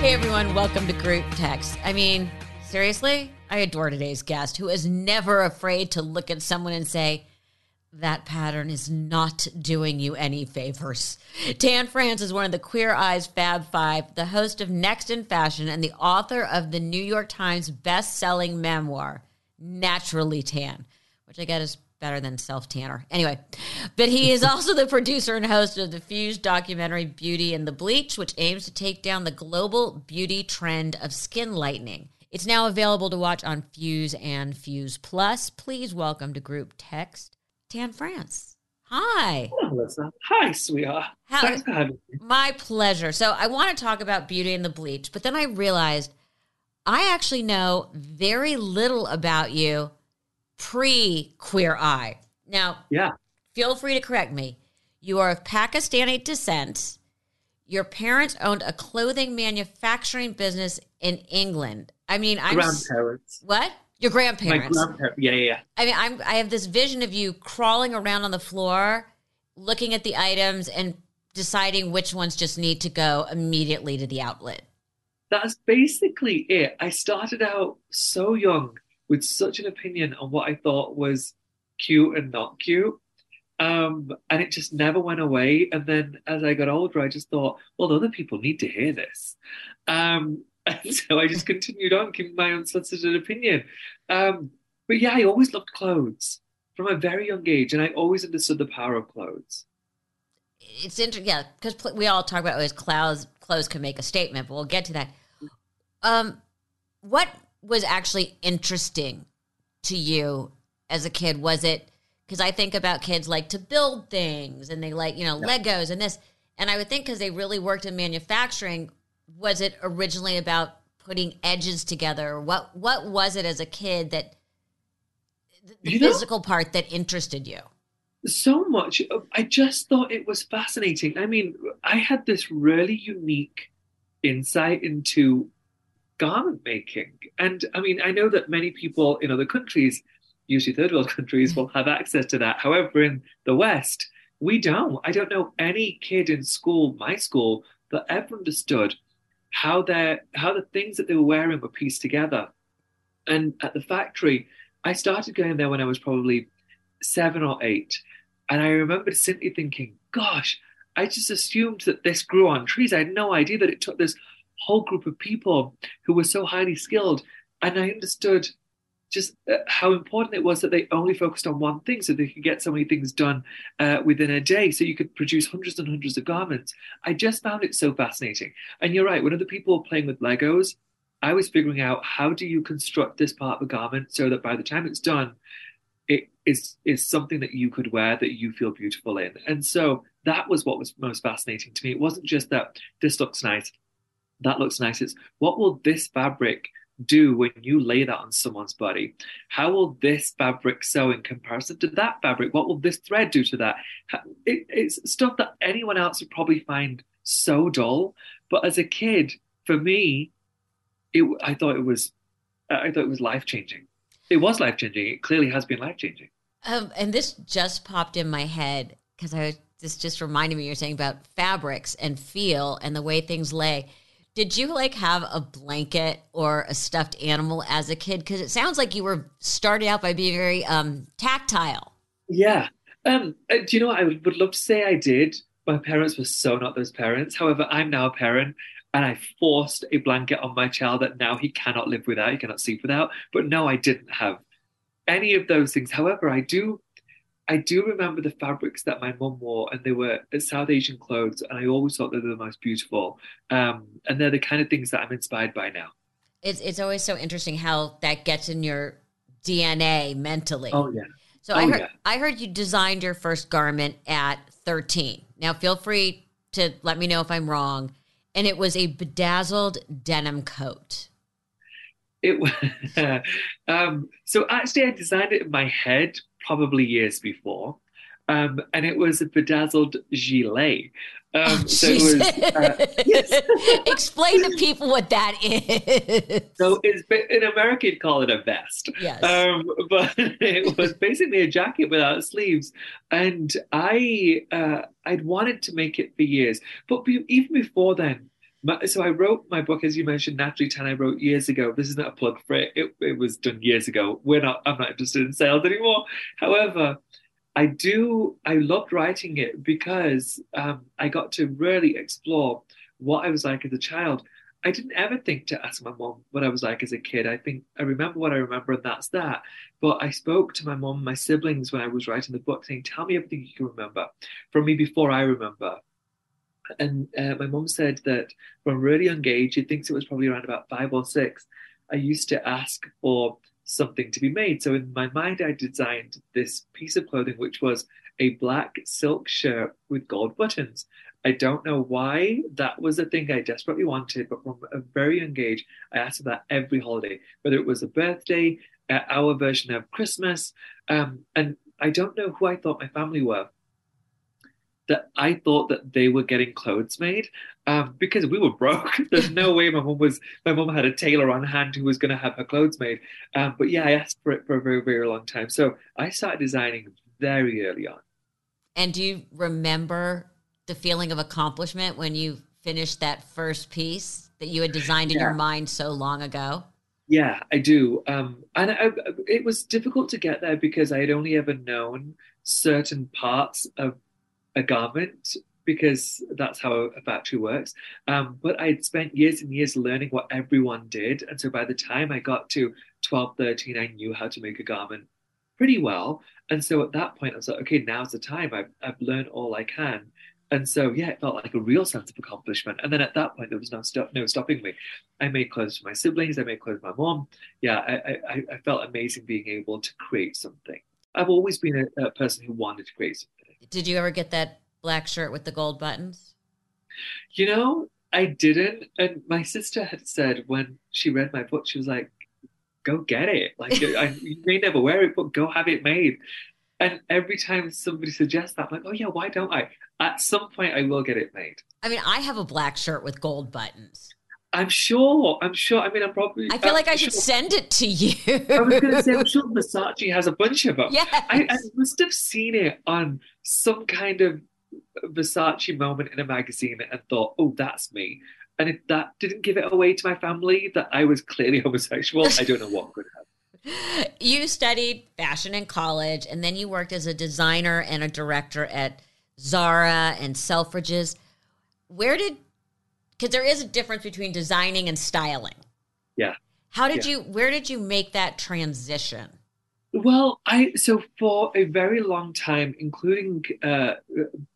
Hey everyone, welcome to Group Text. I mean, seriously, I adore today's guest who is never afraid to look at someone and say, that pattern is not doing you any favors. Tan France is one of the Queer Eyes Fab Five, the host of Next in Fashion, and the author of the New York Times best-selling memoir, Naturally Tan, which I get is better than self tanner. Anyway, but he is also the producer and host of the Fuse documentary Beauty and the Bleach, which aims to take down the global beauty trend of skin lightening. It's now available to watch on Fuse and Fuse Plus. Please welcome to group text Tan France. Hi. Hello, Melissa. Hi, sweetheart. How- Thanks for having me. My pleasure. So I want to talk about Beauty and the Bleach, but then I realized I actually know very little about you pre Queer Eye. Now, Yeah. feel free to correct me. You are of Pakistani descent. Your parents owned a clothing manufacturing business in England. I mean, I'm Grandparents. what? Your grandparents. My grandparents. Yeah, yeah, yeah. I mean, I'm I have this vision of you crawling around on the floor, looking at the items and deciding which ones just need to go immediately to the outlet. That's basically it. I started out so young with such an opinion on what I thought was cute and not cute. Um, and it just never went away. And then as I got older, I just thought, well, other people need to hear this. Um, and so I just continued on giving my unsolicited opinion. Um, but yeah, I always loved clothes from a very young age, and I always understood the power of clothes. It's interesting, yeah, because pl- we all talk about always clothes. Clothes can make a statement, but we'll get to that. Um, what was actually interesting to you as a kid? Was it because I think about kids like to build things and they like you know Yeah. Legos and this, and I would think because they really worked in manufacturing, was it originally about putting edges together? What what was it as a kid that the, You know- physical part that interested you? so much. I just thought it was fascinating. I mean, I had this really unique insight into garment making. And I mean, I know that many people in other countries, usually third world countries, will have access to that. However, in the West, we don't. I don't know any kid in school, my school, that ever understood how their how the things that they were wearing were pieced together. And at the factory, I started going there when I was probably seven or eight. And I remember simply thinking, gosh, I just assumed that this grew on trees. I had no idea that it took this whole group of people who were so highly skilled. And I understood just uh, how important it was that they only focused on one thing so they could get so many things done uh, within a day so you could produce hundreds and hundreds of garments. I just found it so fascinating. And you're right, when other people were playing with Legos, I was figuring out how do you construct this part of a garment so that by the time it's done, it is is something that you could wear that you feel beautiful in. And so that was what was most fascinating to me. It wasn't just that this looks nice, that looks nice. It's what will this fabric do when you lay that on someone's body? How will this fabric sew in comparison to that fabric? What will this thread do to that? It, it's stuff that anyone else would probably find so dull. But as a kid, for me, it, I thought it was, I thought it was life changing. It was life changing. It clearly has been life changing. Um, and this just popped in my head because I was this just reminded me you're saying about fabrics and feel and the way things lay. Did you like have a blanket or a stuffed animal as a kid? Because it sounds like you were started out by being very um, tactile. Yeah. Um, uh, do you know what? I would would love to say I did. My parents were so not those parents. However, I'm now a parent and I forced a blanket on my child that now he cannot live without, he cannot sleep without. But no, I didn't have any of those things. However, I do I do remember the fabrics that my mum wore, and they were South Asian clothes, and I always thought they were the most beautiful. Um, and they're the kind of things that I'm inspired by now. It's it's always so interesting how that gets in your DNA mentally. Oh yeah. So Oh, I heard yeah. I heard you designed your first garment at 13. Now feel free to let me know if I'm wrong, and it was a bedazzled denim coat. It was um, so actually I designed it in my head probably years before. Um, and it was a bedazzled gilet. Um, Oh, so it was, uh, yes. Explain to people what that is. so it's in America you'd call it a vest. yes. Um, but it was basically a jacket without sleeves, and I uh, I'd wanted to make it for years. But be, even before then, my, so I wrote my book, as you mentioned, Naturally Tan. I wrote years ago. This is not a plug for it. it. It was done years ago. We're not. I'm not interested in sales anymore. However. I do, I loved writing it because um, I got to really explore what I was like as a child. I didn't ever think to ask my mom what I was like as a kid. I think I remember what I remember, and that's that. But I spoke to my mom and my siblings when I was writing the book, saying, Tell me everything you can remember from me before I remember. And uh, my mom said that from a really young age, she thinks it was probably around about five or six, I used to ask for something to be made. So in my mind, I designed this piece of clothing, which was a black silk shirt with gold buttons. I don't know why that was a thing I desperately wanted, but from a very young age, I asked for that every holiday, whether it was a birthday, uh, our version of Christmas. Um, and I don't know who I thought my family were. That I thought that they were getting clothes made um, because we were broke. There's no way my mom was. My mom had a tailor on hand who was going to have her clothes made. Um, but yeah, I asked for it for a very, very long time. So I started designing very early on. And do you remember the feeling of accomplishment when you finished that first piece that you had designed in Yeah. your mind so long ago? Yeah, I do. Um, and I, it was difficult to get there because I had only ever known certain parts of a garment because that's how a factory works. Um, but I'd spent years and years learning what everyone did. And so by the time I got to 12, 13, I knew how to make a garment pretty well. And so at that point, I was like, okay, now's the time. I've, I've learned all I can. And so, yeah, it felt like a real sense of accomplishment. And then at that point, there was no stop, no stopping me. I made clothes for my siblings. I made clothes for my mom. Yeah, I, I, I felt amazing being able to create something. I've always been a, a person who wanted to create something. Did you ever get that black shirt with the gold buttons? You know, I didn't. And my sister had said when she read my book, she was like, go get it. Like, I, you may never wear it, but go have it made. And every time somebody suggests that, I'm like, oh, yeah, why don't I? At some point, I will get it made. I mean, I have a black shirt with gold buttons. I'm sure. I'm sure. I mean, I'm probably. I feel I'm like I should sure- send it to you. I was going to say, I'm sure Versace has a bunch of them. yes. I, I must have seen it on some kind of Versace moment in a magazine and thought, oh, that's me. And if that didn't give it away to my family that I was clearly homosexual, I don't know what could have. you studied fashion in college and then you worked as a designer and a director at Zara and Selfridges. Where did because there is a difference between designing and styling. Yeah. How did Yeah. you where did you make that transition? Well, I so for a very long time, including uh,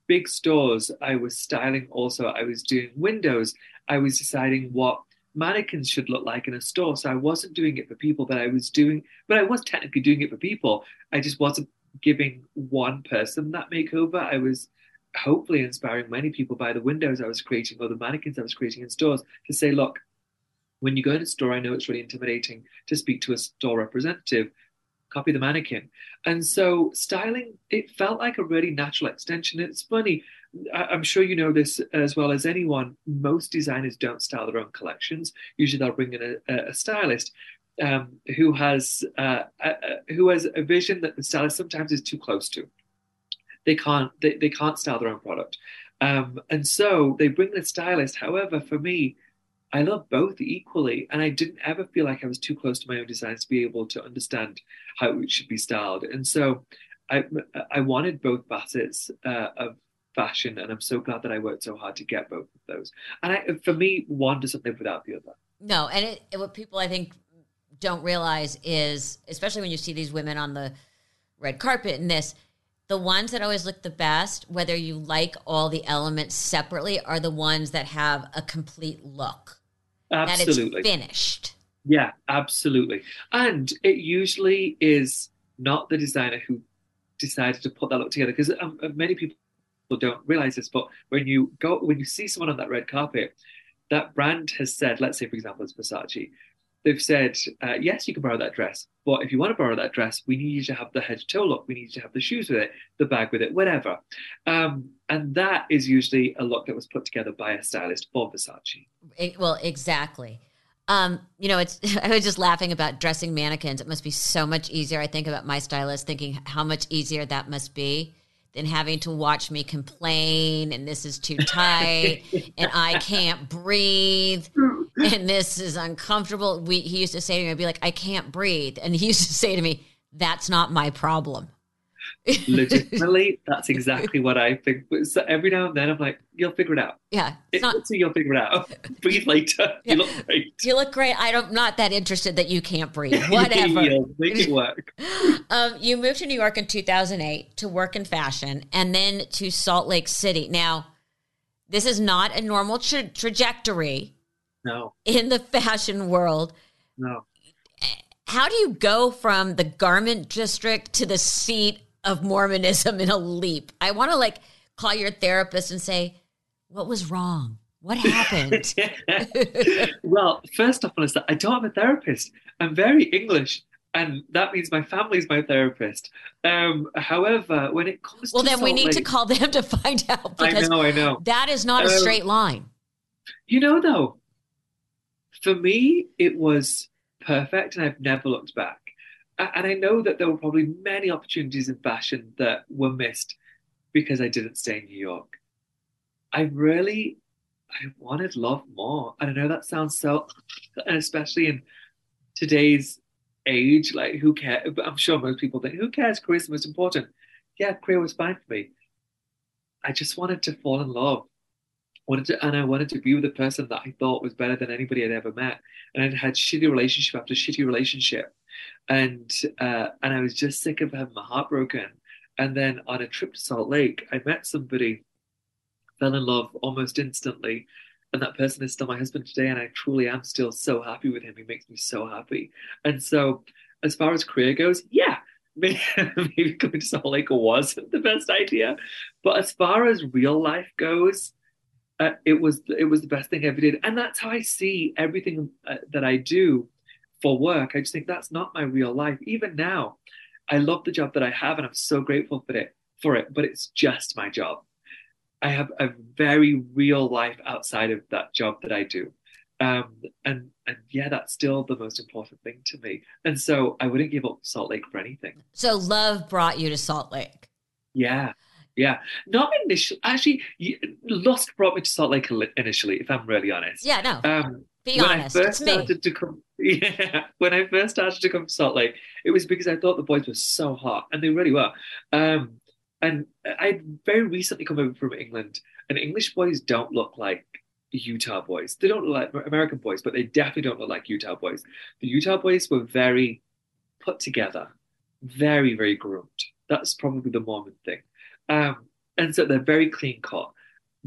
big stores, I was styling. Also, I was doing windows. I was deciding what mannequins should look like in a store. So I wasn't doing it for people, but I was doing, but I was technically doing it for people. I just wasn't giving one person that makeover. I was hopefully inspiring many people by the windows I was creating or the mannequins I was creating in stores to say, look, when you go in a store, I know it's really intimidating to speak to a store representative copy the mannequin. And so styling, it felt like a really natural extension. It's funny, I'm sure you know this as well as anyone. Most designers don't style their own collections. Usually they'll bring in a, a stylist um, who has uh, a, a- who has a vision that the stylist sometimes is too close to. They can't they, they can't style their own product. Um, and so they bring the stylist. However, for me, I love both equally, and I didn't ever feel like I was too close to my own designs to be able to understand how it should be styled. And so, I I wanted both facets uh, of fashion, and I'm so glad that I worked so hard to get both of those. And I, for me, one doesn't live without the other. No, and it, it- what people I think don't realize is, especially when you see these women on the red carpet and this, the ones that always look the best, whether you like all the elements separately, are the ones that have a complete look. Absolutely, finished. yeah, absolutely. And it usually is not the designer who decided to put that look together because um, many people people don't realize this, but when you go when you see someone on that red carpet, that brand has said, let's say for example, it's Versace, they've said, uh, yes, you can borrow that dress, but if you want to borrow that dress, we need you to have the head to toe look, we need you to have the shoes with it, the bag with it, whatever. Um, and that is usually a look that was put together by a stylist for Versace. It, well, exactly. Um, you know, it's I was just laughing about dressing mannequins. It must be so much easier. I think about my stylist thinking how much easier that must be than having to watch me complain and this is too tight and I can't breathe and this is uncomfortable. We he used to say to me, I'd be like, I can't breathe. And he used to say to me, That's not my problem. Legitimately, that's exactly what I think. So every now and then, I'm like, "You'll figure it out." Yeah, it's not. You'll figure it out. breathe later. Yeah. You look great. You look great. I don't. Not that interested that you can't breathe. Whatever. make it work. um, you moved to New York in 2008 to work in fashion, and then to Salt Lake City. Now, this is not a normal tra- trajectory. No. In the fashion world. No. How do you go from the garment district to the seat of Mormonism in a leap. I want to like call your therapist and say, what was wrong? What happened? well, first off, Melissa, I don't have a therapist. I'm very English, and that means my family's my therapist. Um, however, when it comes well, to then Salt we need Lake, to call them to find out. Because I know, I know. That is not a Um, straight line. You know, though, for me, it was perfect, and I've never looked back. And I know that there were probably many opportunities in fashion that were missed because I didn't stay in New York. I really, I wanted love more. And I know that sounds so, and especially in today's age, like who cares? I'm sure most people think, who cares? Career's the most important. Yeah, career was fine for me. I just wanted to fall in love. Wanted to, and I wanted to be with a person that I thought was better than anybody I'd ever met. And I'd had shitty relationship after shitty relationship, and uh, and I was just sick of having my heart broken. And then on a trip to Salt Lake, I met somebody, fell in love almost instantly, and that person is still my husband today. And I truly am still so happy with him. He makes me so happy. And so, as far as career goes, yeah, maybe, going to Salt Lake wasn't the best idea. But as far as real life goes, uh, it was it was the best thing I ever did, and that's how I see everything uh, that I do for work. I just think that's not my real life. Even now, I love the job that I have, and I'm so grateful for it. For it, but it's just my job. I have a very real life outside of that job that I do, um, and and yeah, that's still the most important thing to me. And so I wouldn't give up Salt Lake for anything. So love brought you to Salt Lake. Yeah, yeah. Not initially. Actually, Lost brought me to Salt Lake initially, if I'm really honest. Yeah, no. Um, Be when honest. I first It's me. started to come, yeah, when I first started to come to Salt Lake, it was because I thought the boys were so hot, and they really were. Um, and I'd very recently come over from England, and English boys don't look like Utah boys. They don't look like American boys, but they definitely don't look like Utah boys. The Utah boys were very put together, very, very groomed. That's probably the Mormon thing. Um, and so they're very clean cut,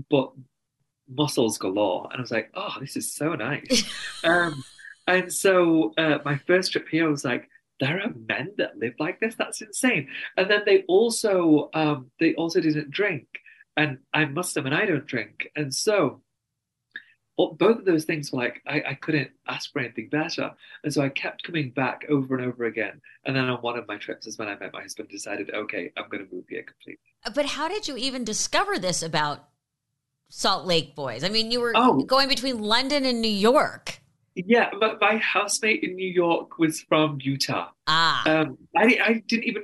but muscles galore. And I was like, oh, this is so nice. um, and so uh, my first trip here, I was like, there are men that live like this. That's insane. And then they also um, they also didn't drink, and I'm Muslim and I don't drink, and so well, both of those things were like I, I couldn't ask for anything better, and so I kept coming back over and over again. And then on one of my trips is when I met my husband. Decided, okay, I'm going to move here completely. But how did you even discover this about Salt Lake boys? I mean, you were Oh. going between London and New York. Yeah, but my housemate in New York was from Utah. Ah, Um, I, I didn't even,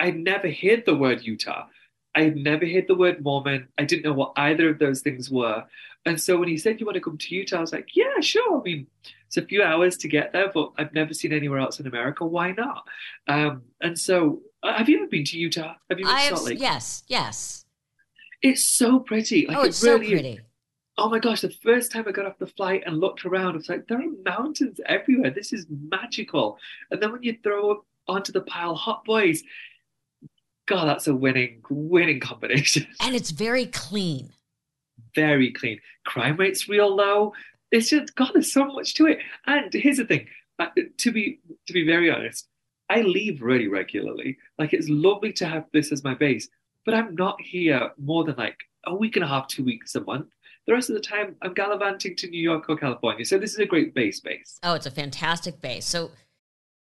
I never heard the word Utah. I had never heard the word Mormon. I didn't know what either of those things were. And so when he said, You want to come to Utah? I was like, Yeah, sure. I mean, it's a few hours to get there, but I've never seen anywhere else in America. Why not? Um, and so, uh, have you ever been to Utah? Have you been I to have. Salt Lake? Yes, yes. It's so pretty. Like, oh, it it's so really is. pretty. Oh my gosh, the first time I got off the flight and looked around, I was like, there are mountains everywhere. This is magical. And then when you throw up onto the pile hot boys, God, that's a winning, winning combination. And it's very clean. Very clean. Crime rate's real low. It's just, God, there's so much to it. And here's the thing, uh, to be to be very honest, I leave really regularly. Like it's lovely to have this as my base, but I'm not here more than like a week and a half, two weeks a month. The rest of the time, I'm gallivanting to New York or California. So this is a great base base. Oh, it's a fantastic base. So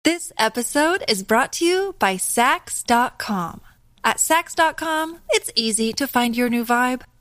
This episode is brought to you by Saks.com. At Saks.com, it's easy to find your new vibe.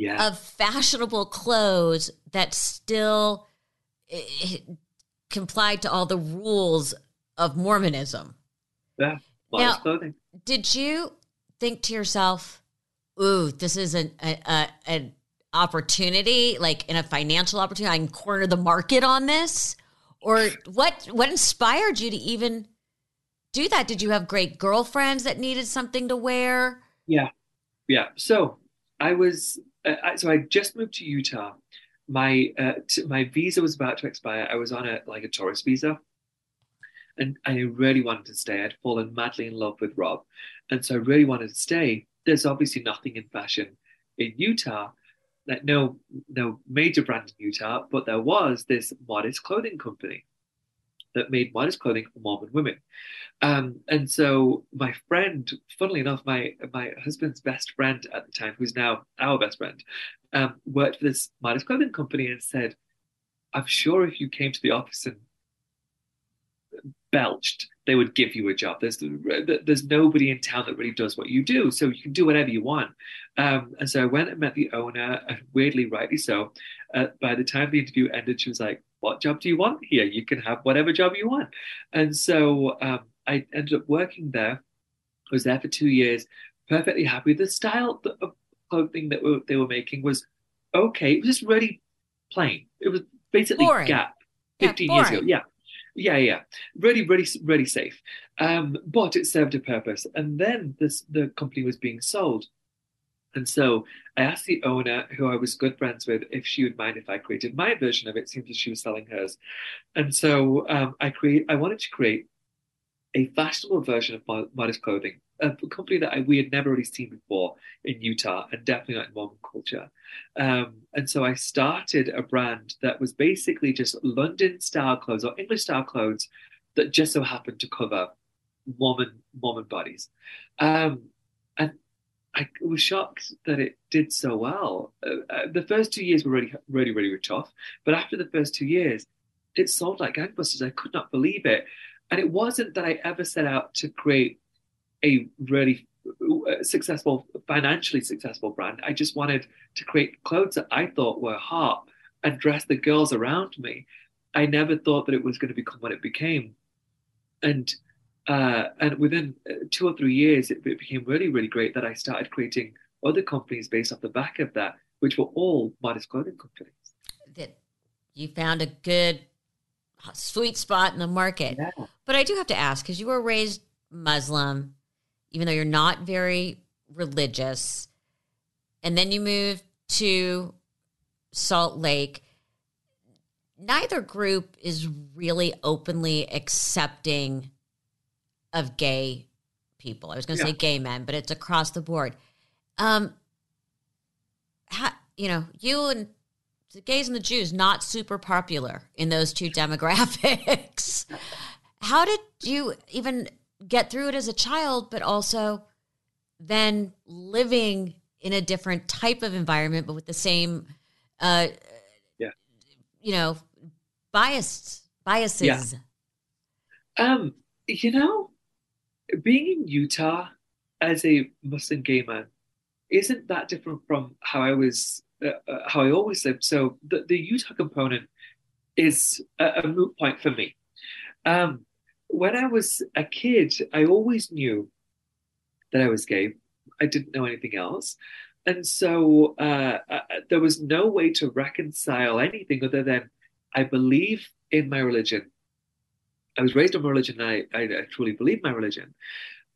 Yeah. of fashionable clothes that still eh, eh, complied to all the rules of Mormonism. yeah. Now- clothing. Did you think to yourself, "Ooh, this is an a, a, an opportunity, like in a financial opportunity, I can corner the market on this"? Or what? What inspired you to even do that? Did you have great girlfriends that needed something to wear? Yeah. Yeah. So I was, uh, so I just moved to Utah. My uh, t- my visa was about to expire. I was on a like a tourist visa, and I really wanted to stay. I'd fallen madly in love with Rob, and so I really wanted to stay. There's obviously nothing in fashion in Utah, like no no major brand in Utah, but there was this modest clothing company that made modest clothing for Mormon women. Um, and so my friend, funnily enough, my my husband's best friend at the time, who's now our best friend, um, worked for this modest clothing company and said, "I'm sure if you came to the office and belched, they would give you a job. There's there's nobody in town that really does what you do, so you can do whatever you want." Um, and so I went and met the owner, and weirdly, rightly so. Uh, by the time the interview ended, she was like, "What job do you want here? You can have whatever job you want." And so um, I ended up working there. I was there for two years, perfectly happy. The style of clothing that we- they were making was okay. It was just really plain. It was basically Boring. Gap, Yeah, 15 years ago. Yeah. Yeah, yeah, really, really, really safe. Um, but it served a purpose. And then this the company was being sold, and so I asked the owner, who I was good friends with, if she would mind if I created my version of it. Seems that she was selling hers, and so um, I create. I wanted to create a fashionable version of Mod- modest clothing, a company that I, we had never really seen before in Utah, and definitely not in Mormon culture. Um, and so I started a brand that was basically just London style clothes or English style clothes that just so happened to cover Mormon Mormon bodies. Um, and I was shocked that it did so well. Uh, uh, the first two years were really, really, really tough, but after the first two years, it sold like gangbusters. I could not believe it, and it wasn't that I ever set out to create a really uh, successful, financially successful brand. I just wanted to create clothes that I thought were hot and dress the girls around me. I never thought that it was going to become what it became, and uh, and within uh, two or three years, it, it became really, really great that I started creating other companies based off the back of that, which were all modest clothing companies. That you found a good sweet spot in the market. But I do have to ask because you were raised Muslim, even though you're not very religious, and then you moved to Salt Lake. Neither group is really openly accepting of gay people. I was going to Yeah. say gay men, but it's across the board. Um, how, you know, you and the gays and the Jews not super popular in those two demographics. How did you even get through it as a child, but also then living in a different type of environment, but with the same, uh, Yeah. you know, bias biases? Um, you know, being in Utah as a Muslim gay man isn't that different from how I was uh, uh, how I always lived. So the, the Utah component is a, a moot point for me. Um, when I was a kid, I always knew that I was gay. I didn't know anything else. And so uh, uh, there was no way to reconcile anything other than I believe in my religion. I was raised in religion. I, I, I truly believe my religion.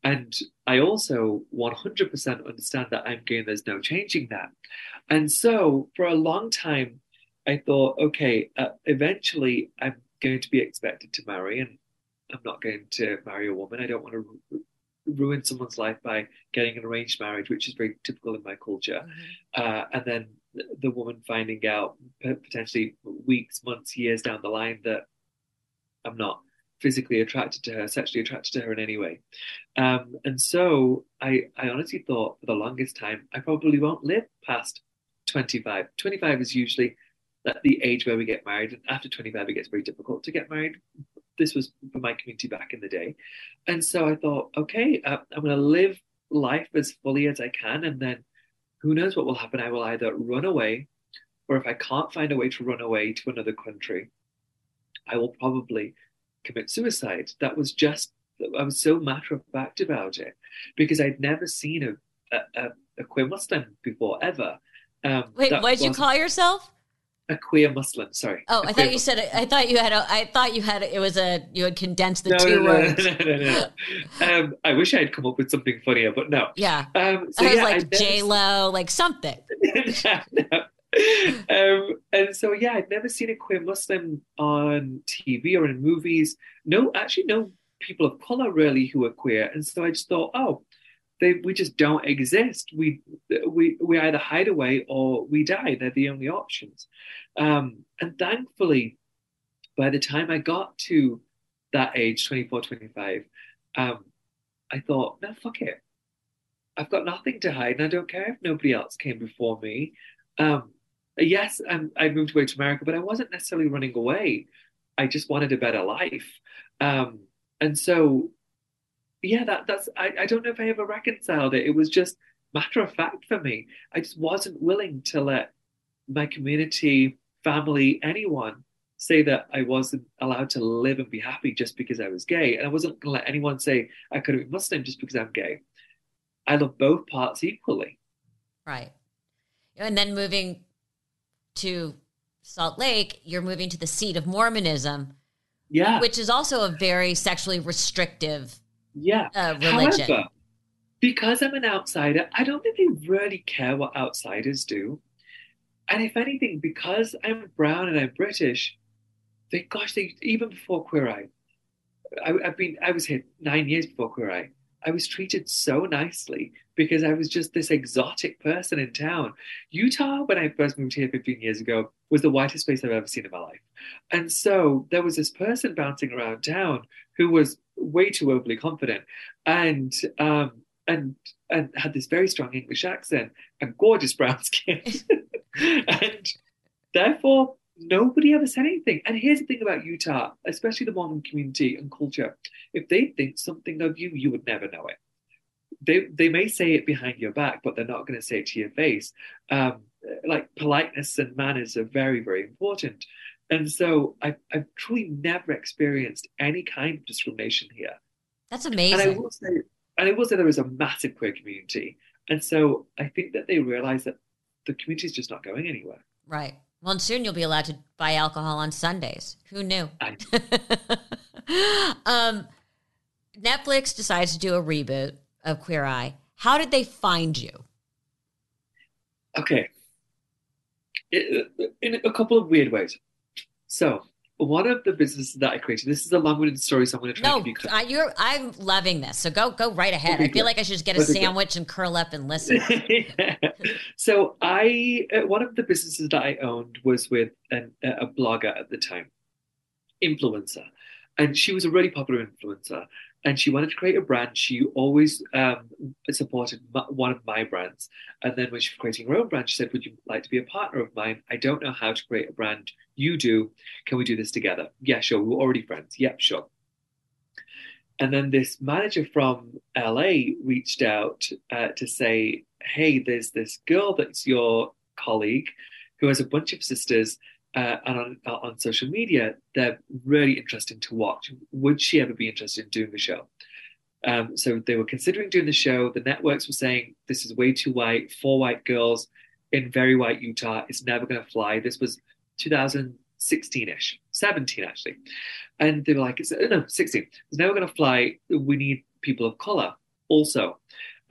And I also 100% understand that I'm gay and there's no changing that. And so for a long time, I thought, okay, uh, eventually I'm going to be expected to marry, and I'm not going to marry a woman. I don't want to ru- ruin someone's life by getting an arranged marriage, which is very typical in my culture. Mm-hmm. Uh, and then the woman finding out potentially weeks, months, years down the line that I'm not physically attracted to her, sexually attracted to her in any way. Um, and so I, I honestly thought for the longest time, I probably won't live past 25. 25 is usually the age where we get married. And after 25, it gets very difficult to get married. This was for my community back in the day. And so I thought, okay, uh, I'm going to live life as fully as I can. And then who knows what will happen? I will either run away, or if I can't find a way to run away to another country, I will probably commit suicide. That was just, I was so matter of fact about it because I'd never seen a, a, a queer Muslim before, ever. Um, Wait, what did you call yourself? a queer Muslim. Sorry. Oh, I thought you said. I thought you had. A, I thought you had. It was a. You had condensed the no, two no, words. No, no, no, no. um, I wish I had come up with something funnier, but no. Yeah. Um, so I was yeah, like J Lo, like something. no, um, and so yeah, I'd never seen a queer Muslim on TV or in movies. No, actually, no people of color really who are queer. And so I just thought, oh, they we just don't exist. We we we either hide away or we die. They're the only options. Um, and thankfully, by the time I got to that age, 24, 25, um, I thought, no, fuck it. I've got nothing to hide, and I don't care if nobody else came before me. Um, yes, I'm, I moved away to America, but I wasn't necessarily running away. I just wanted a better life. Um, and so yeah, that that's I, I don't know if I ever reconciled it. It was just matter of fact for me. I just wasn't willing to let my community, family, anyone say that I wasn't allowed to live and be happy just because I was gay. And I wasn't gonna let anyone say I couldn't be Muslim just because I'm gay. I love both parts equally. Right. And then moving to Salt Lake, you're moving to the seat of Mormonism. Yeah. Which is also a very sexually restrictive yeah. Uh, religion. However, because I'm an outsider, I don't think they really care what outsiders do. And if anything, because I'm brown and I'm British, they gosh, they even before Queer Eye, I, have been I was here nine years before Queer Eye. I was treated so nicely because I was just this exotic person in town. Utah, when I first moved here 15 years ago, was the whitest place I've ever seen in my life. And so there was this person bouncing around town who was way too overly confident and um, and and had this very strong English accent and gorgeous brown skin. and therefore nobody ever said anything. And here's the thing about Utah, especially the Mormon community and culture. If they think something of you, you would never know it. They, they may say it behind your back, but they're not going to say it to your face. Um, like politeness and manners are very, very important. And so I've, I've truly never experienced any kind of discrimination here. That's amazing. And I will say, and I will say there is a massive queer community. And so I think that they realize that the community is just not going anywhere. Right. Well, and soon you'll be allowed to buy alcohol on Sundays. Who knew? um, Netflix decides to do a reboot of Queer Eye. How did they find you? Okay. in a couple of weird ways. So one of the businesses that I created, this is a long-winded story, so I'm going to try no, to give you. No, you're. I'm loving this. So go, go right ahead. Okay, I feel good. like I should just get a sandwich and curl up and listen. so I, uh, one of the businesses that I owned was with an, a blogger at the time, influencer, and she was a really popular influencer and she wanted to create a brand. She always um, supported one of my brands. And then when she was creating her own brand, she said, Would you like to be a partner of mine? I don't know how to create a brand. You do. Can we do this together? Yeah, sure. We're already friends. Yep, sure. And then this manager from LA reached out uh, to say, Hey, there's this girl that's your colleague who has a bunch of sisters uh, and on, uh, on social media, they're really interesting to watch. Would she ever be interested in doing the show? Um, so they were considering doing the show. The networks were saying this is way too white. Four white girls in very white Utah. It's never going to fly. This was 2016ish, 17 actually, and they were like, "It's no 16. It's never going to fly. We need people of color also."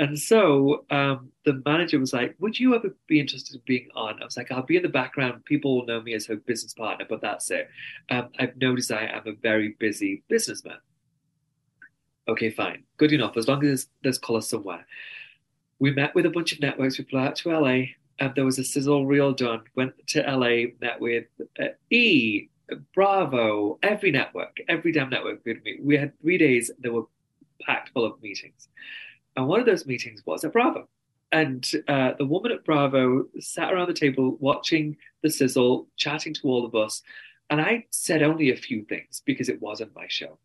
And so um, the manager was like, Would you ever be interested in being on? I was like, I'll be in the background. People will know me as her business partner, but that's it. Um, I've noticed I am a very busy businessman. Okay, fine. Good enough. As long as there's, there's color somewhere. We met with a bunch of networks. We flew out to LA. And there was a sizzle reel done. Went to LA, met with uh, E, Bravo, every network, every damn network we meet. We had three days that were packed full of meetings. And one of those meetings was at Bravo. And uh, the woman at Bravo sat around the table watching the sizzle, chatting to all of us. And I said only a few things because it wasn't my show.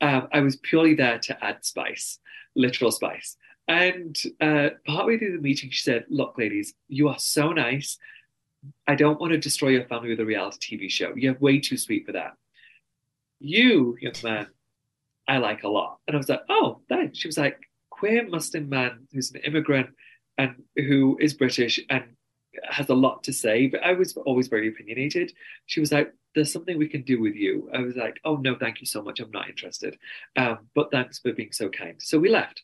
Um, I was purely there to add spice, literal spice. And uh, partway through the meeting, she said, Look, ladies, you are so nice. I don't want to destroy your family with a reality TV show. You're way too sweet for that. You, young man, I like a lot. And I was like, Oh, thanks. She was like, queer Muslim man who's an immigrant and who is British and has a lot to say, but I was always very opinionated. She was like, There's something we can do with you. I was like, Oh, no, thank you so much. I'm not interested. Um, but thanks for being so kind. So we left.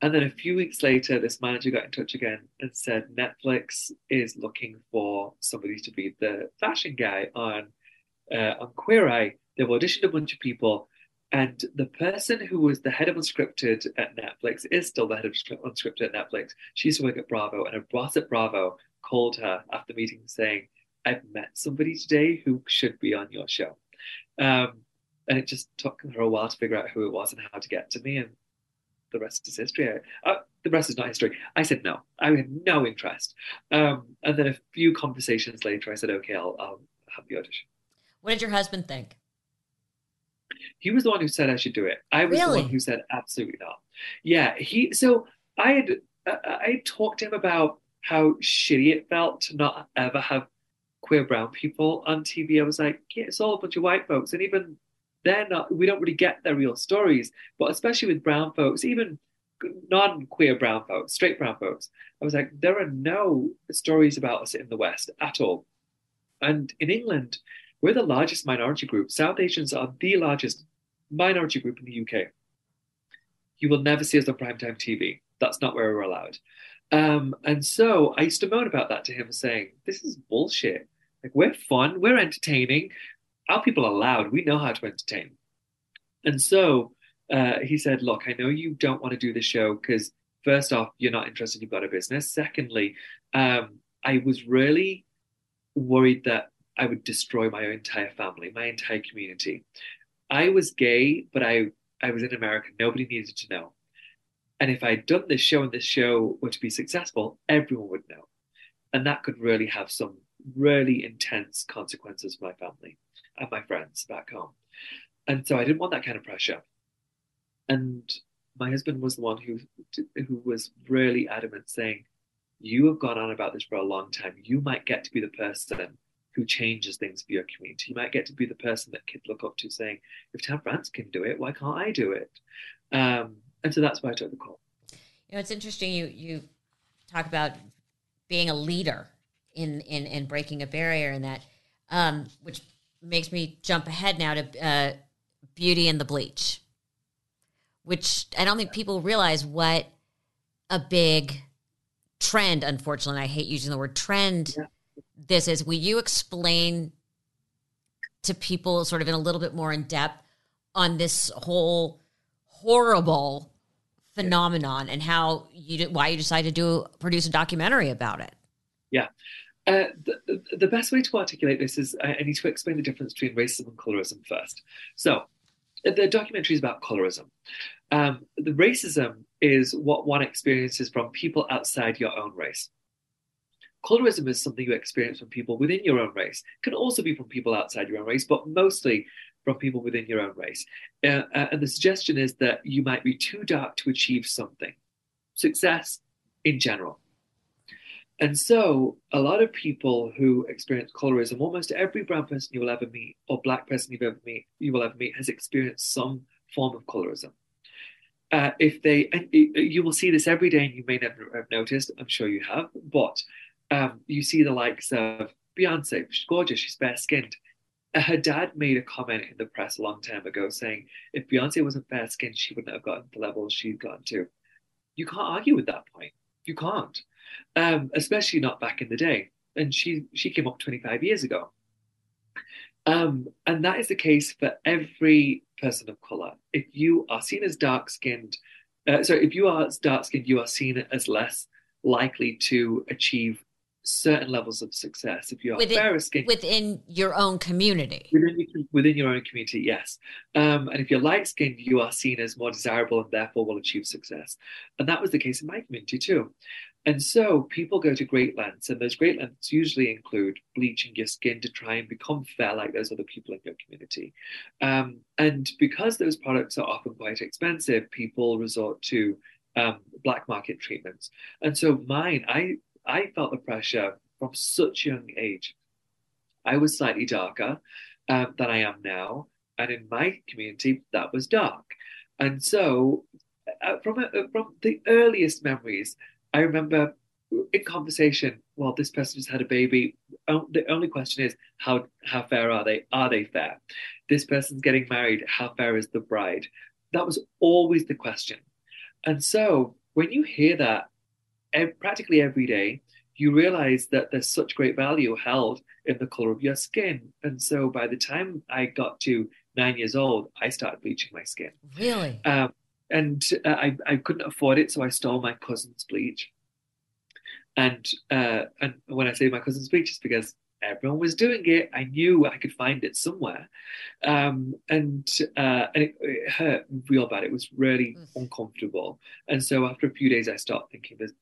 And then a few weeks later, this manager got in touch again and said Netflix is looking for somebody to be the fashion guy on uh, on Queer Eye. They've auditioned a bunch of people, and the person who was the head of unscripted at Netflix is still the head of unscripted at Netflix. She used to work at Bravo, and a boss at Bravo called her after the meeting saying, I've met somebody today who should be on your show. Um, and it just took her a while to figure out who it was and how to get to me. And the rest is history. Uh, the rest is not history. I said no. I had no interest. Um, and then a few conversations later, I said, okay, I'll, I'll have the audition. What did your husband think? He was the one who said I should do it. I was Really? the one who said absolutely not. Yeah, he. So I had uh, I had talked to him about how shitty it felt to not ever have queer brown people on TV. I was like, yeah, it's all a bunch of white folks, and even they're not. We don't really get their real stories. But especially with brown folks, even non-queer brown folks, straight brown folks, I was like, there are no stories about us in the West at all. And in England, we're the largest minority group. South Asians are the largest minority group in the UK. You will never see us on primetime TV. That's not where we're allowed. Um, and so I used to moan about that to him, saying, This is bullshit. Like, we're fun, we're entertaining. Our people are loud, we know how to entertain. And so uh, he said, Look, I know you don't want to do the show because, first off, you're not interested, you've got a business. Secondly, um, I was really worried that I would destroy my entire family, my entire community. I was gay, but I, I was in America. Nobody needed to know. And if I'd done this show and this show were to be successful, everyone would know. And that could really have some really intense consequences for my family and my friends back home. And so I didn't want that kind of pressure. And my husband was the one who who was really adamant, saying, "You have gone on about this for a long time. You might get to be the person who changes things for your community. You might get to be the person that kids look up to, saying, if Tan France can do it, why can't I do it?" Um, and so that's why I took the call. You know, it's interesting. You you talk about being a leader in in in breaking a barrier, and that, um, which makes me jump ahead now to uh, Beauty and the Bleach, which I don't think people realize what a big trend. Unfortunately, I hate using the word trend. Yeah. This is. Will you explain to people, sort of in a little bit more in depth, on this whole horrible phenomenon and how you why you decided to do produce a documentary about it. Yeah. Uh, the, the best way to articulate this is I, I need to explain the difference between racism and colorism first. So, the documentary is about colorism. Um, the racism is what one experiences from people outside your own race. Colorism is something you experience from people within your own race. It can also be from people outside your own race, but mostly from people within your own race. Uh, uh, and the suggestion is that you might be too dark to achieve something, success in general. And so, a lot of people who experience colorism, almost every brown person you will ever meet, or black person you've ever meet, you will ever meet, has experienced some form of colorism. Uh, if they, you will see this every day, and you may never have noticed. I'm sure you have, but um, you see the likes of Beyonce. She's gorgeous. She's fair skinned. Uh, her dad made a comment in the press a long time ago saying if Beyonce wasn't fair skinned, she wouldn't have gotten the levels she's gotten to. You can't argue with that point. You can't um, especially not back in the day. And she she came up 25 years ago. Um, and that is the case for every person of color. If you are seen as dark skinned, uh, so if you are dark skinned, you are seen as less likely to achieve certain levels of success. If you are within, fairer skinned within your own community, within your, within your own community, yes. Um, and if you're light skinned, you are seen as more desirable and therefore will achieve success. And that was the case in my community too. And so people go to great lengths, and those great lengths usually include bleaching your skin to try and become fair like those other people in your community. Um, and because those products are often quite expensive, people resort to um, black market treatments. And so mine, I I felt the pressure from such a young age. I was slightly darker um, than I am now, and in my community, that was dark. And so, uh, from a, from the earliest memories, I remember in conversation, well, this person had a baby. The only question is how how fair are they? Are they fair? This person's getting married. How fair is the bride? That was always the question. And so when you hear that practically every day, you realize that there's such great value held in the color of your skin. And so by the time I got to nine years old, I started bleaching my skin. Really? Um, and uh, I, I couldn't afford it, so I stole my cousin's bleach. And uh, and when I say my cousin's bleach, it's because everyone was doing it. I knew I could find it somewhere, um, and uh, and it, it, hurt real bad. It was really mm. uncomfortable. And so after a few days, I started thinking, "There's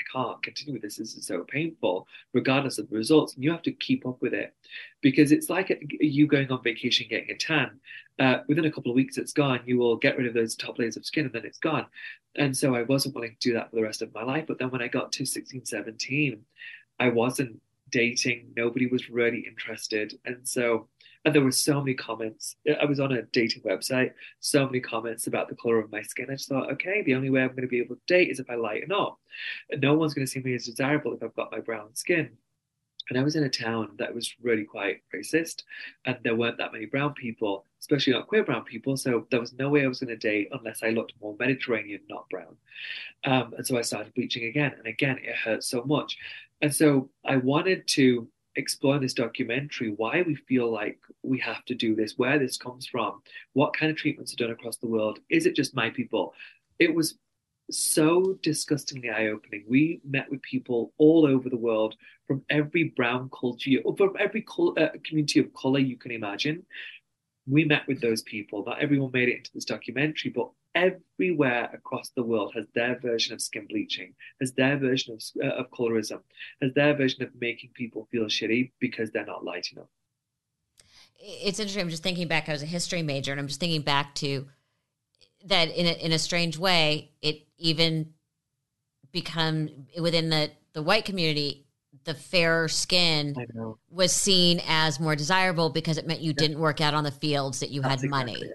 I can't continue with this. This is so painful, regardless of the results. And you have to keep up with it because it's like you going on vacation, getting a tan. Uh, within a couple of weeks, it's gone. You will get rid of those top layers of skin and then it's gone. And so I wasn't willing to do that for the rest of my life. But then when I got to 16, 17, I wasn't dating. Nobody was really interested. And so and there were so many comments. I was on a dating website, so many comments about the color of my skin. I just thought, okay, the only way I'm going to be able to date is if I lighten up. No one's going to see me as desirable if I've got my brown skin. And I was in a town that was really quite racist, and there weren't that many brown people, especially not queer brown people. So there was no way I was going to date unless I looked more Mediterranean, not brown. Um, and so I started bleaching again, and again, it hurt so much. And so I wanted to explore this documentary why we feel like we have to do this, where this comes from, what kind of treatments are done across the world. Is it just my people? It was so disgustingly eye opening. We met with people all over the world from every brown culture, from every uh, community of color you can imagine. We met with those people. Not everyone made it into this documentary, but everywhere across the world has their version of skin bleaching, has their version of, uh, of colorism, has their version of making people feel shitty because they're not light enough. It's interesting. I'm just thinking back. I was a history major, and I'm just thinking back to that in a, in a strange way. It even become within the the white community the fairer skin was seen as more desirable because it meant you yeah. didn't work out on the fields that you That's had money. Exactly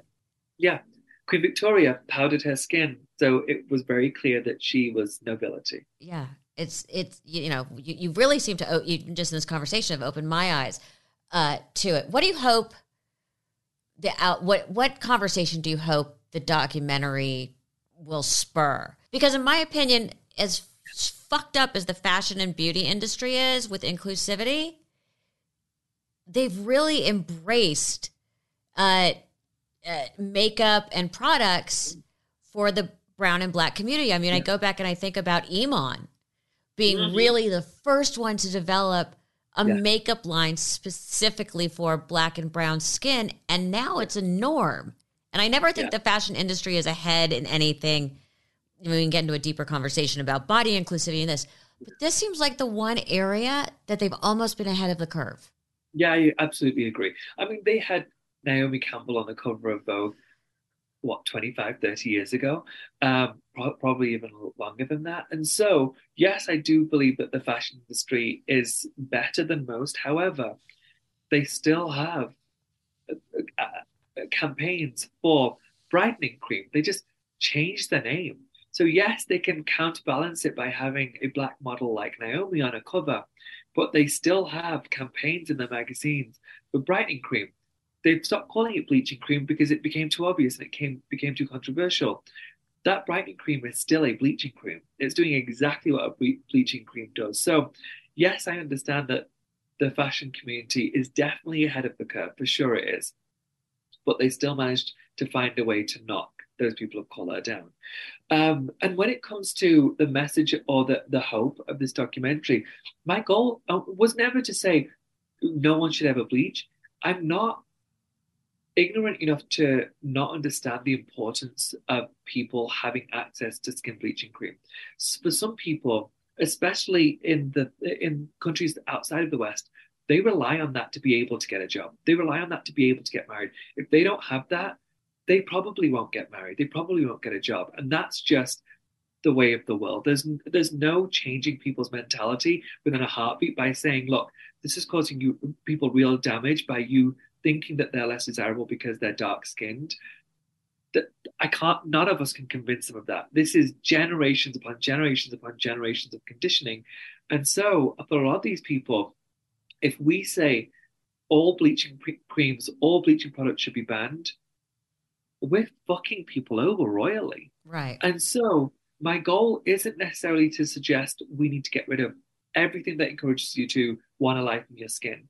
yeah, Queen Victoria powdered her skin, so it was very clear that she was nobility. Yeah, it's it's you know you, you really seem to you just in this conversation have opened my eyes uh, to it. What do you hope the out what what conversation do you hope the documentary will spur? Because in my opinion, as fucked up as the fashion and beauty industry is with inclusivity, they've really embraced uh, uh, makeup and products for the brown and black community. I mean, yeah. I go back and I think about Iman being mm-hmm. really the first one to develop a yeah. makeup line specifically for black and brown skin. And now it's a norm. And I never think yeah. the fashion industry is ahead in anything. I mean, we can get into a deeper conversation about body inclusivity in this. But this seems like the one area that they've almost been ahead of the curve. Yeah, I absolutely agree. I mean, they had Naomi Campbell on the cover of Vogue what 25 30 years ago? Um, pro- probably even longer than that. And so yes i do believe that the fashion industry is better than most. However they still have uh, uh, campaigns for brightening cream. They just changed the name. So yes they can counterbalance it by having a black model like naomi on a cover but they still have campaigns in their magazines for brightening cream they've stopped calling it bleaching cream because it became too obvious and it came, became too controversial. That brightening cream is still a bleaching cream. It's doing exactly what a bleaching cream does. So, yes, I understand that the fashion community is definitely ahead of the curve, for sure it is. But they still managed to find a way to knock those people of color down. Um, and when it comes to the message or the, the hope of this documentary, my goal uh, was never to say no one should ever bleach. I'm not ignorant enough to not understand the importance of people having access to skin bleaching cream. For some people, especially in the in countries outside of the West, they rely on that to be able to get a job. They rely on that to be able to get married. If they don't have that, they probably won't get married. They probably won't get a job, and that's just the way of the world. There's there's no changing people's mentality within a heartbeat by saying, look, this is causing you people real damage by you thinking that they're less desirable because they're dark skinned that I can't none of us can convince them of that. This is generations upon generations upon generations of conditioning. And so for a lot of these people, if we say all bleaching creams, all bleaching products should be banned, we're fucking people over royally. Right. And so my goal isn't necessarily to suggest we need to get rid of everything that encourages you to want to lighten your skin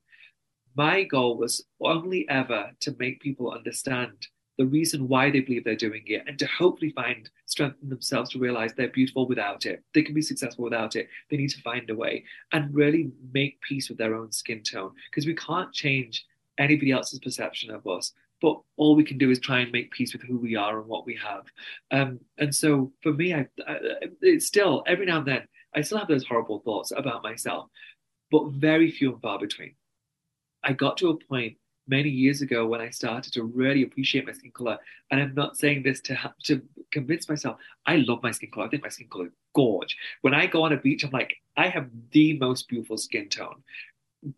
my goal was only ever to make people understand the reason why they believe they're doing it and to hopefully find strength in themselves to realize they're beautiful without it. They can be successful without it. They need to find a way and really make peace with their own skin tone because we can't change anybody else's perception of us. But all we can do is try and make peace with who we are and what we have. Um, and so for me, I, I, it's still every now and then I still have those horrible thoughts about myself, but very few and far between. I got to a point many years ago when I started to really appreciate my skin color. And I'm not saying this to to convince myself. I love my skin color. I think my skin color is gorge. When I go on a beach, I'm like, I have the most beautiful skin tone.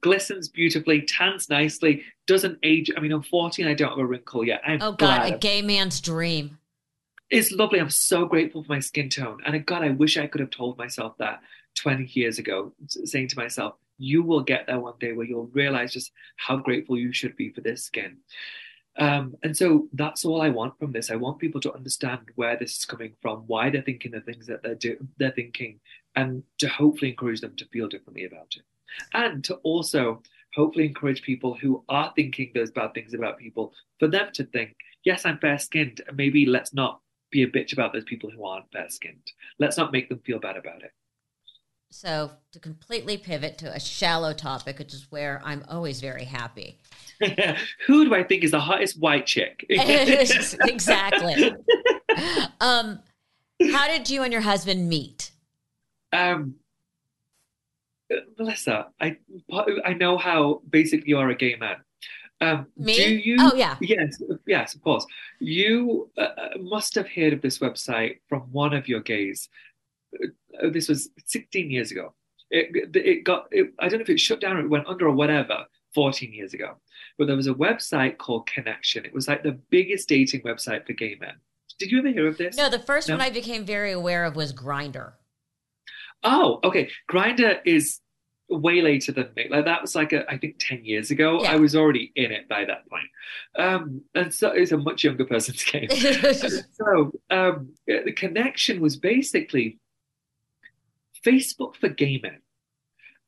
Glistens beautifully, tans nicely, doesn't age. I mean, I'm 14, I don't have a wrinkle yet. I'm oh God, a gay man's dream. It's lovely. I'm so grateful for my skin tone. And uh, God, I wish I could have told myself that 20 years ago, saying to myself, you will get there one day where you'll realize just how grateful you should be for this skin. Um, and so that's all I want from this. I want people to understand where this is coming from, why they're thinking the things that they're do- they're thinking, and to hopefully encourage them to feel differently about it, and to also hopefully encourage people who are thinking those bad things about people for them to think, yes, I'm fair skinned, maybe let's not be a bitch about those people who aren't fair skinned. Let's not make them feel bad about it. So, to completely pivot to a shallow topic, which is where I'm always very happy. Who do I think is the hottest white chick? exactly. um, how did you and your husband meet? Um, Melissa, I I know how basically you are a gay man. Um, Me? Do you? Oh yeah. Yes, yes, of course. You uh, must have heard of this website from one of your gays uh, this was 16 years ago. It, it got, it, I don't know if it shut down or it went under or whatever 14 years ago. But there was a website called Connexion. It was like the biggest dating website for gay men. Did you ever hear of this? No, the first no? one I became very aware of was Grindr. Oh, okay. Grindr is way later than me. Like that was like a, I think 10 years ago. Yeah. I was already in it by that point. Um, and so it's a much younger person's game. so um, the Connexion was basically Facebook for gay men.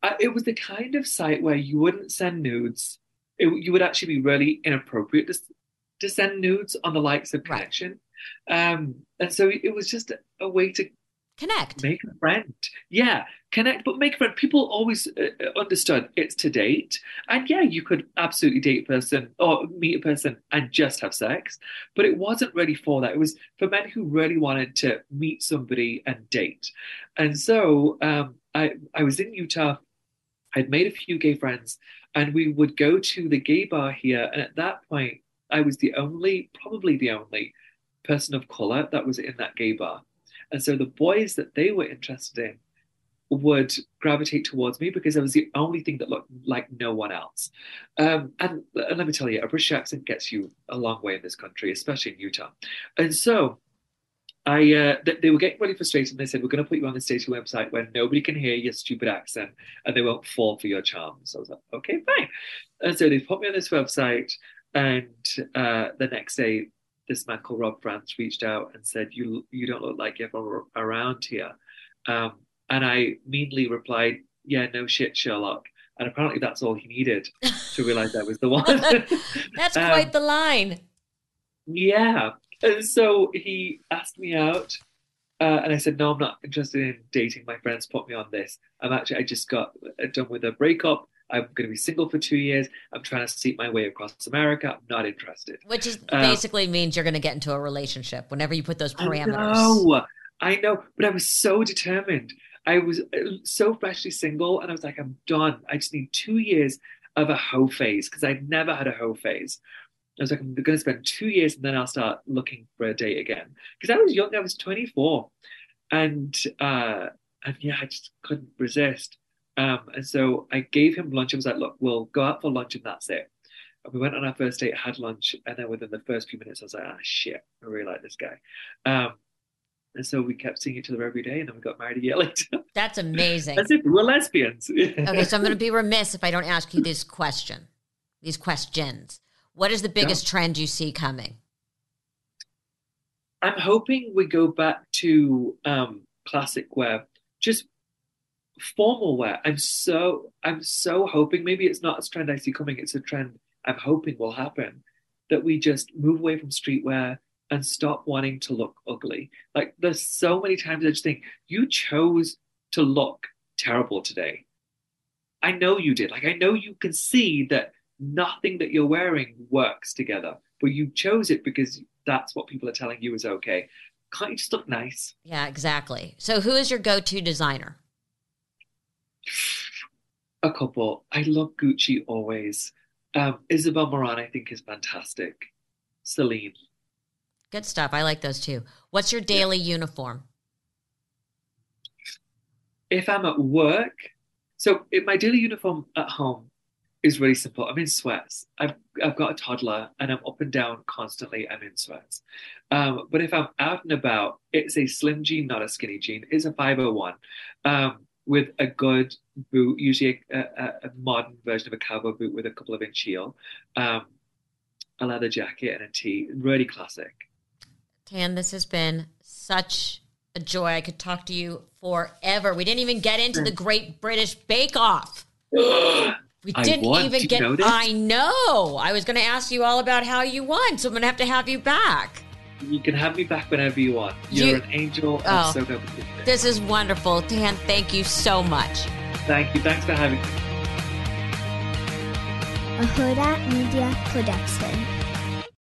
Uh, it was the kind of site where you wouldn't send nudes. It, you would actually be really inappropriate to, to send nudes on the likes of Connexion. Right. Um, and so it was just a, a way to connect. Make a friend. Yeah connect but make a friend. People always uh, uh, understood it's to date. And yeah you could absolutely date a person or meet a person and just have sex but it wasn't really for that. It was for men who really wanted to meet somebody and date. And so um, I, I was in utah. I'd made a few gay friends and we would go to the gay bar here. And at that point i was the only probably the only person of color that was in that gay bar. And so the boys that they were interested in would gravitate towards me because I was the only thing that looked like no one else. Um, and, and let me tell you, a British accent gets you a long way in this country, especially in Utah. And so I uh, they, they were getting really frustrated and they said, We're going to put you on the station website where nobody can hear your stupid accent and they won't fall for your charms. So I was like, Okay, fine. And so they put me on this website. And uh, the next day, this man called Rob France reached out and said, "You you don't look like you're around here," um, and I meanly replied, "Yeah, no shit, Sherlock." And apparently, that's all he needed to realize I was the one. that's um, quite the line. Yeah, and so he asked me out. Uh, and I said, no, I'm not interested in dating. My friends put me on this. I'm actually, I just got done with a breakup. I'm going to be single for two years. I'm trying to seek my way across America. I'm not interested. Which is um, basically means you're going to get into a relationship whenever you put those parameters. I know, I know, but I was so determined. I was uh, so freshly single, and I was like, I'm done. I just need two years of a hoe phase because I'd never had a hoe phase. I was like, I'm going to spend two years and then I'll start looking for a date again. Because I was young, I was 24, and uh, and yeah, I just couldn't resist. Um, and so I gave him lunch. I was like, look, we'll go out for lunch and that's it. And we went on our first date, had lunch, and then within the first few minutes, I was like, ah, shit, I really like this guy. Um, and so we kept seeing each other every day, and then we got married a year later. That's amazing. As if We're lesbians. okay, so I'm going to be remiss if I don't ask you this question, these questions. What is the biggest yeah. trend you see coming? I'm hoping we go back to um, classic wear, just formal wear. I'm so I'm so hoping maybe it's not a trend I see coming. It's a trend I'm hoping will happen that we just move away from streetwear and stop wanting to look ugly. Like there's so many times I just think you chose to look terrible today. I know you did. Like I know you can see that nothing that you're wearing works together, but you chose it because that's what people are telling you is okay. Can't you just look nice? Yeah, exactly. So who is your go-to designer? A couple. I love Gucci always. Um, Isabel Marant, I think, is fantastic. Celine. Good stuff. I like those too. What's your daily yeah. uniform? If I'm at work, so my daily uniform at home is really simple. I'm in sweats. I've I've got a toddler and I'm up and down constantly. I'm in sweats. Um, but if I'm out and about, it's a slim jean, not a skinny jean. It's a 501. Um, with a good boot, usually a, a, a, modern version of a cowboy boot with a couple of inch heel, um, a leather jacket, and a tee. Really classic. Tan, this has been such a joy. I could talk to you forever. We didn't even get into the Great British Bake Off. We didn't even get. Know I know. I was going to ask you all about how you won, so I'm going to have to have you back. You can have me back whenever you want. You're you, an angel. Oh, so good. This is wonderful. Tan, thank you so much. Thank you. Thanks for having me. A Hurrdat Media Production.